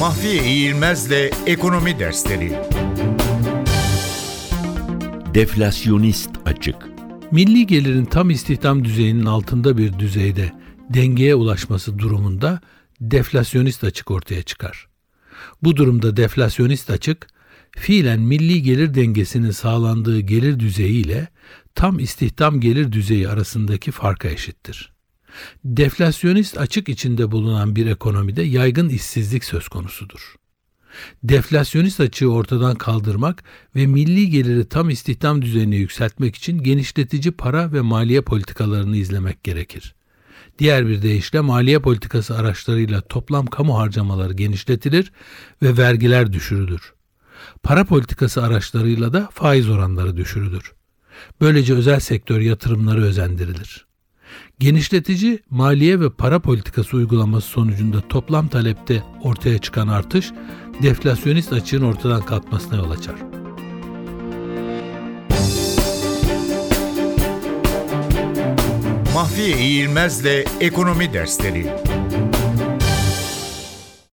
Mahfiye İğilmez'le Ekonomi Dersleri Deflasyonist açık. Milli gelirin tam istihdam düzeyinin altında bir düzeyde dengeye ulaşması durumunda deflasyonist açık ortaya çıkar. Bu durumda deflasyonist açık, fiilen milli gelir dengesinin sağlandığı gelir düzeyi ile tam istihdam gelir düzeyi arasındaki farka eşittir. Deflasyonist açık içinde bulunan bir ekonomide yaygın işsizlik söz konusudur. Deflasyonist açığı ortadan kaldırmak ve milli geliri tam istihdam düzeyine yükseltmek için genişletici para ve maliye politikalarını izlemek gerekir. Diğer bir deyişle maliye politikası araçlarıyla toplam kamu harcamaları genişletilir ve vergiler düşürülür. Para politikası araçlarıyla da faiz oranları düşürülür. Böylece özel sektör yatırımları özendirilir. Genişletici maliye ve para politikası uygulaması sonucunda toplam talepte ortaya çıkan artış deflasyonist açığın ortadan kalkmasına yol açar. Mahfiye İğilmez'le Ekonomi Dersleri